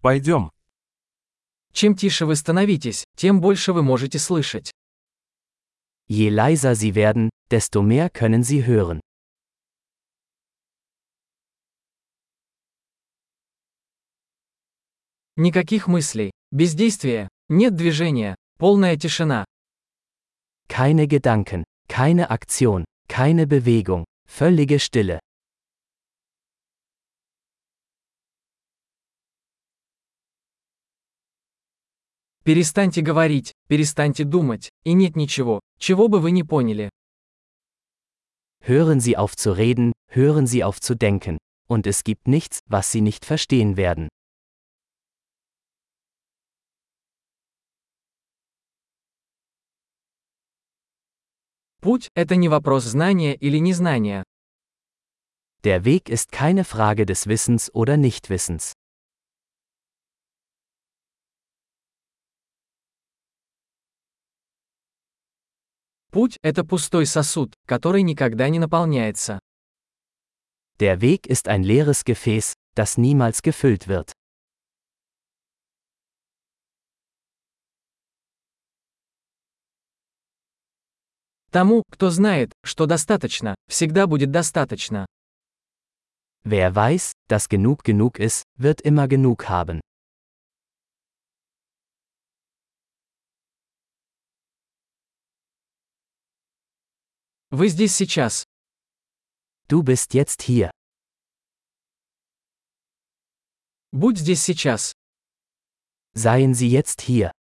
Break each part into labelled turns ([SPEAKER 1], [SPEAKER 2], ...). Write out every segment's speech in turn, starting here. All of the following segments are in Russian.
[SPEAKER 1] Пойдем.
[SPEAKER 2] Чем тише вы становитесь, тем больше вы можете слышать.
[SPEAKER 3] Je leiser Sie werden, desto mehr können Sie hören.
[SPEAKER 2] Никаких мыслей, бездействия, нет движения, полная тишина.
[SPEAKER 3] Keine Gedanken, keine Aktion, keine Bewegung, völlige Stille.
[SPEAKER 2] Перестаньте говорить, перестаньте думать, и нет ничего, чего бы вы не поняли.
[SPEAKER 3] Hören Sie auf zu reden, hören Sie auf zu denken, und es gibt nichts, was Sie nicht verstehen werden.
[SPEAKER 2] Путь – это не вопрос знания или незнания.
[SPEAKER 3] Der Weg ist keine Frage des Wissens oder Nichtwissens.
[SPEAKER 2] Путь – это пустой сосуд, который никогда не наполняется.
[SPEAKER 3] Der Weg ist ein leeres Gefäß, das niemals gefüllt wird.
[SPEAKER 2] Тому, кто знает, что достаточно, всегда будет достаточно.
[SPEAKER 3] Wer weiß, dass genug genug ist, wird immer genug haben.
[SPEAKER 2] Вы здесь сейчас.
[SPEAKER 3] Du bist jetzt hier.
[SPEAKER 2] Будь здесь сейчас.
[SPEAKER 3] Seien Sie jetzt hier.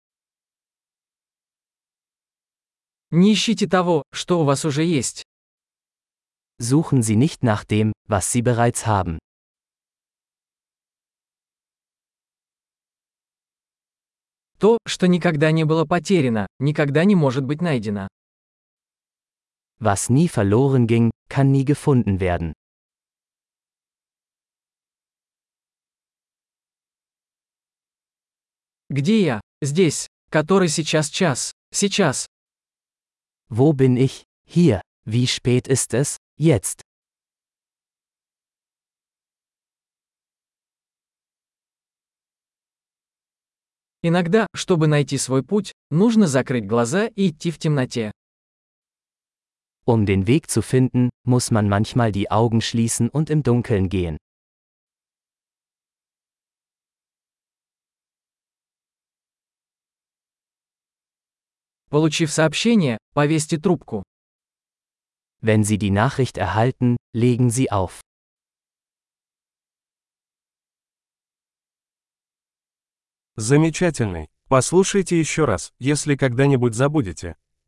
[SPEAKER 2] Не ищите того, что у вас уже есть.
[SPEAKER 3] Suchen Sie nicht nach dem, was Sie bereits haben.
[SPEAKER 2] То, что никогда не было потеряно, никогда не может быть найдено.
[SPEAKER 3] Was nie verloren ging, kann nie gefunden werden.
[SPEAKER 2] Где я? Здесь. Который сейчас час. Сейчас.
[SPEAKER 3] Wo bin ich? Hier. Wie spät ist es? Jetzt.
[SPEAKER 2] Иногда, чтобы найти свой путь, нужно закрыть глаза и идти в темноте.
[SPEAKER 3] Um den Weg zu finden, muss man manchmal die Augen schließen und im Dunkeln gehen.
[SPEAKER 2] Получив сообщение, повесьте трубку.
[SPEAKER 3] Wenn Sie die Nachricht erhalten, legen Sie auf.
[SPEAKER 1] Замечательный. Послушайте еще раз, если когда-нибудь забудете.